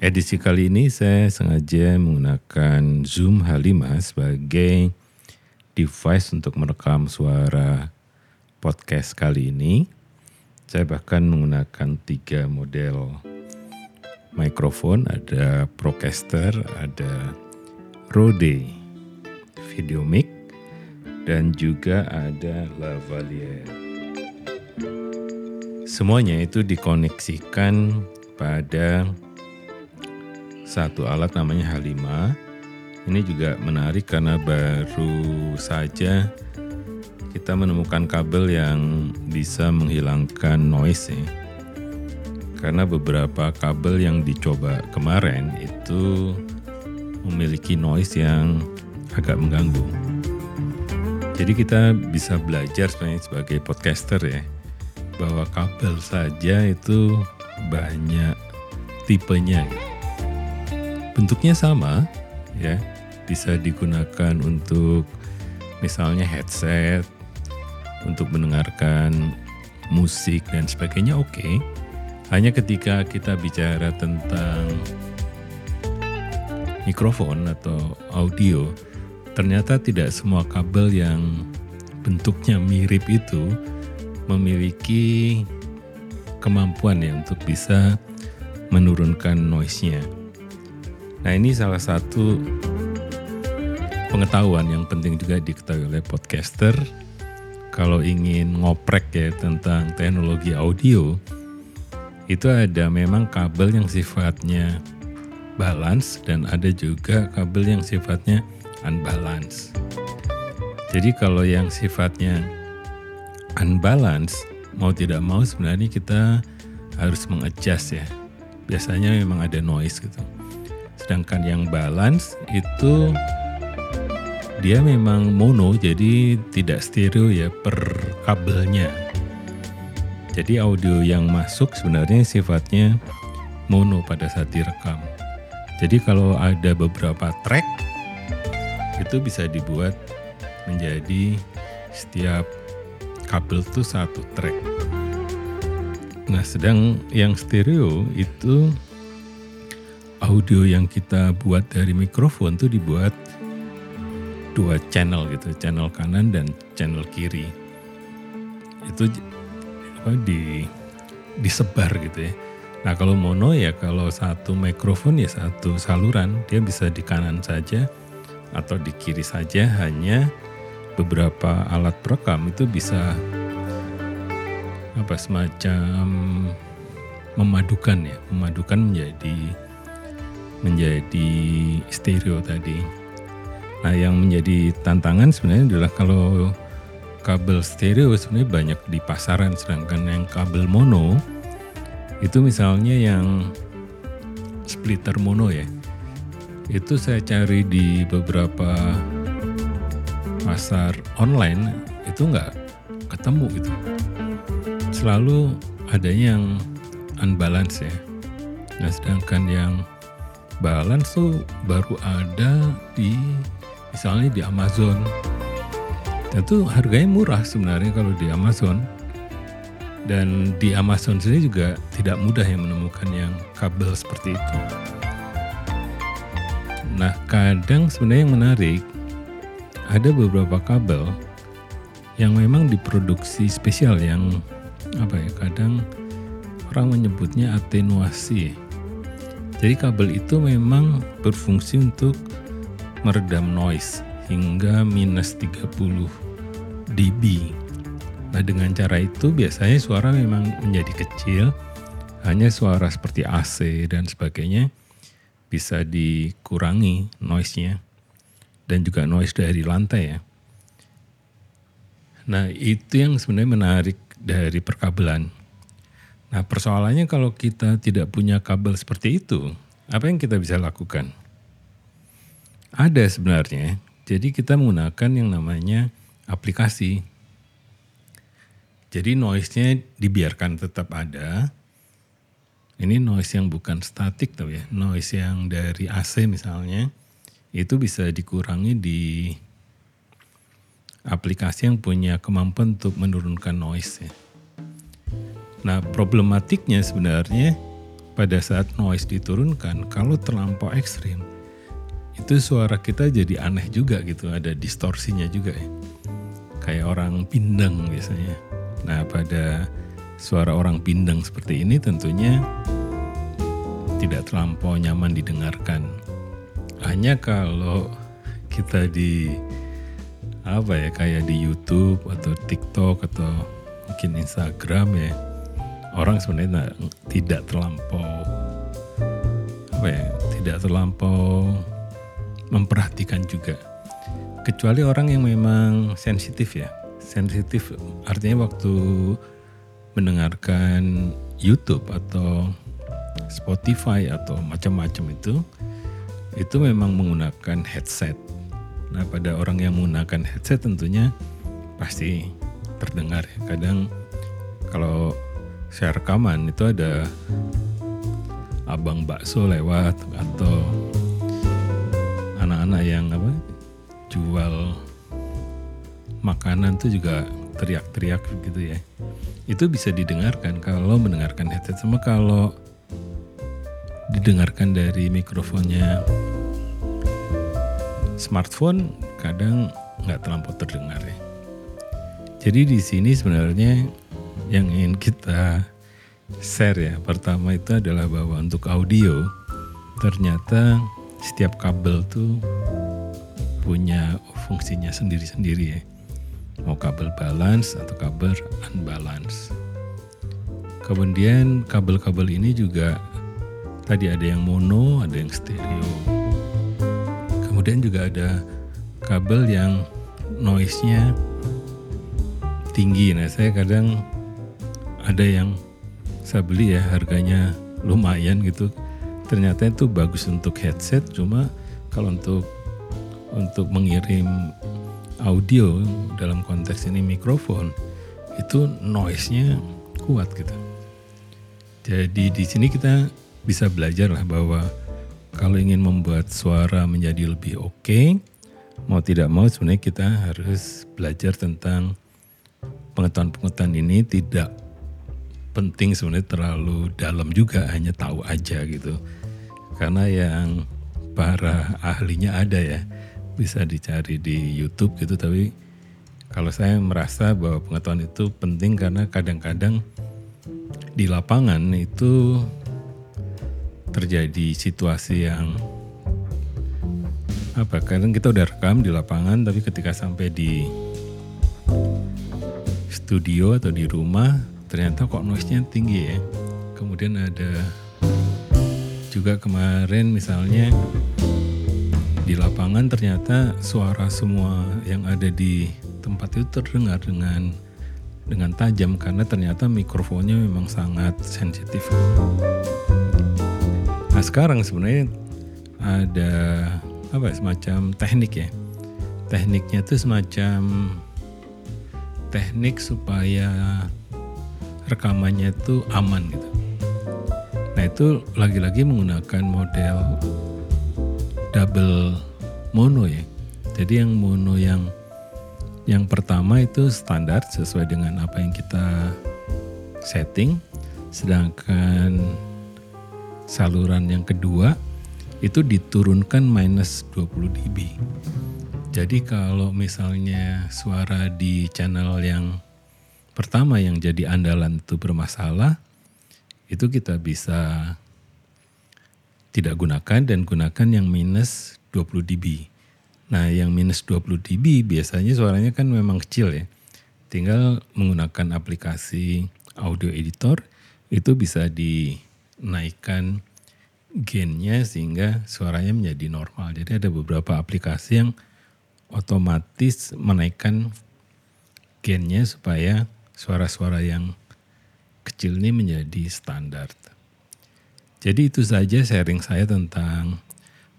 Edisi kali ini saya sengaja menggunakan Zoom H5 sebagai device untuk merekam suara podcast kali ini. Saya bahkan menggunakan tiga model mikrofon, ada Procaster, ada Rode Video Mic, dan juga ada Lavalier. Semuanya itu dikoneksikan pada satu alat namanya H5. Ini juga menarik karena baru saja kita menemukan kabel yang bisa menghilangkan noise ya. Karena beberapa kabel yang dicoba kemarin itu memiliki noise yang agak mengganggu. Jadi kita bisa belajar sebenarnya sebagai podcaster ya bahwa kabel saja itu banyak tipenya. Gitu bentuknya sama ya bisa digunakan untuk misalnya headset untuk mendengarkan musik dan sebagainya oke okay. hanya ketika kita bicara tentang mikrofon atau audio ternyata tidak semua kabel yang bentuknya mirip itu memiliki kemampuan ya untuk bisa menurunkan noise-nya. Nah ini salah satu pengetahuan yang penting juga diketahui oleh podcaster. Kalau ingin ngoprek ya tentang teknologi audio, itu ada memang kabel yang sifatnya balance dan ada juga kabel yang sifatnya unbalance. Jadi kalau yang sifatnya unbalance, mau tidak mau sebenarnya kita harus mengadjust ya. Biasanya memang ada noise gitu. Sedangkan yang balance itu dia memang mono jadi tidak stereo ya per kabelnya. Jadi audio yang masuk sebenarnya sifatnya mono pada saat direkam. Jadi kalau ada beberapa track itu bisa dibuat menjadi setiap kabel itu satu track. Nah, sedang yang stereo itu audio yang kita buat dari mikrofon tuh dibuat dua channel gitu, channel kanan dan channel kiri. Itu apa di disebar gitu ya. Nah kalau mono ya kalau satu mikrofon ya satu saluran dia bisa di kanan saja atau di kiri saja hanya beberapa alat perekam itu bisa apa semacam memadukan ya memadukan menjadi menjadi stereo tadi. Nah, yang menjadi tantangan sebenarnya adalah kalau kabel stereo sebenarnya banyak di pasaran, sedangkan yang kabel mono itu misalnya yang splitter mono ya. Itu saya cari di beberapa pasar online itu nggak ketemu gitu. Selalu ada yang unbalance ya. Nah, sedangkan yang balance tuh baru ada di misalnya di Amazon. Tentu harganya murah sebenarnya kalau di Amazon. Dan di Amazon sendiri juga tidak mudah yang menemukan yang kabel seperti itu. Nah, kadang sebenarnya yang menarik ada beberapa kabel yang memang diproduksi spesial yang apa ya kadang orang menyebutnya atenuasi jadi kabel itu memang berfungsi untuk meredam noise hingga minus 30 dB. Nah dengan cara itu biasanya suara memang menjadi kecil, hanya suara seperti AC dan sebagainya bisa dikurangi noise-nya dan juga noise dari lantai ya. Nah itu yang sebenarnya menarik dari perkabelan Nah persoalannya kalau kita tidak punya kabel seperti itu, apa yang kita bisa lakukan? Ada sebenarnya, jadi kita menggunakan yang namanya aplikasi. Jadi noise-nya dibiarkan tetap ada. Ini noise yang bukan statik tuh ya, noise yang dari AC misalnya, itu bisa dikurangi di aplikasi yang punya kemampuan untuk menurunkan noise ya. Nah problematiknya sebenarnya pada saat noise diturunkan, kalau terlampau ekstrim, itu suara kita jadi aneh juga gitu, ada distorsinya juga ya. Kayak orang pindang biasanya. Nah pada suara orang pindang seperti ini tentunya tidak terlampau nyaman didengarkan. Hanya kalau kita di apa ya kayak di YouTube atau TikTok atau mungkin Instagram ya orang sebenarnya tidak terlampau apa ya tidak terlampau memperhatikan juga. Kecuali orang yang memang sensitif ya. Sensitif artinya waktu mendengarkan YouTube atau Spotify atau macam-macam itu itu memang menggunakan headset. Nah pada orang yang menggunakan headset tentunya pasti terdengar ya. Kadang kalau saya rekaman itu ada abang bakso lewat atau anak-anak yang apa jual makanan tuh juga teriak-teriak gitu ya. Itu bisa didengarkan kalau mendengarkan headset sama kalau didengarkan dari mikrofonnya smartphone kadang nggak terlampau terdengar ya. Jadi di sini sebenarnya yang ingin kita share ya. Pertama itu adalah bahwa untuk audio ternyata setiap kabel tuh punya fungsinya sendiri-sendiri ya. Mau kabel balance atau kabel unbalance. Kemudian kabel-kabel ini juga tadi ada yang mono, ada yang stereo kemudian juga ada kabel yang noise-nya tinggi. Nah, saya kadang ada yang saya beli ya harganya lumayan gitu. Ternyata itu bagus untuk headset, cuma kalau untuk untuk mengirim audio dalam konteks ini mikrofon itu noise-nya kuat gitu. Jadi di sini kita bisa belajar lah bahwa kalau ingin membuat suara menjadi lebih oke, okay, mau tidak mau sebenarnya kita harus belajar tentang pengetahuan-pengetahuan ini tidak penting sebenarnya terlalu dalam juga hanya tahu aja gitu. Karena yang para ahlinya ada ya, bisa dicari di YouTube gitu tapi kalau saya merasa bahwa pengetahuan itu penting karena kadang-kadang di lapangan itu terjadi situasi yang apa kadang kita udah rekam di lapangan tapi ketika sampai di studio atau di rumah ternyata kok noise-nya tinggi ya kemudian ada juga kemarin misalnya di lapangan ternyata suara semua yang ada di tempat itu terdengar dengan dengan tajam karena ternyata mikrofonnya memang sangat sensitif. Nah sekarang sebenarnya ada apa ya, semacam teknik ya. Tekniknya itu semacam teknik supaya rekamannya itu aman gitu. Nah itu lagi-lagi menggunakan model double mono ya. Jadi yang mono yang yang pertama itu standar sesuai dengan apa yang kita setting, sedangkan saluran yang kedua itu diturunkan minus 20 dB. Jadi kalau misalnya suara di channel yang pertama yang jadi andalan itu bermasalah, itu kita bisa tidak gunakan dan gunakan yang minus 20 dB. Nah yang minus 20 dB biasanya suaranya kan memang kecil ya. Tinggal menggunakan aplikasi audio editor itu bisa di naikkan gainnya sehingga suaranya menjadi normal. Jadi ada beberapa aplikasi yang otomatis menaikkan gainnya supaya suara-suara yang kecil ini menjadi standar. Jadi itu saja sharing saya tentang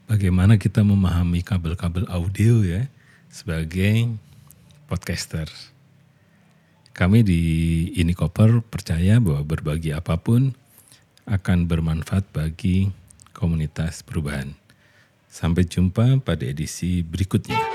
bagaimana kita memahami kabel-kabel audio ya sebagai podcaster. Kami di Ini Koper percaya bahwa berbagi apa pun akan bermanfaat bagi komunitas perubahan. Sampai jumpa pada edisi berikutnya.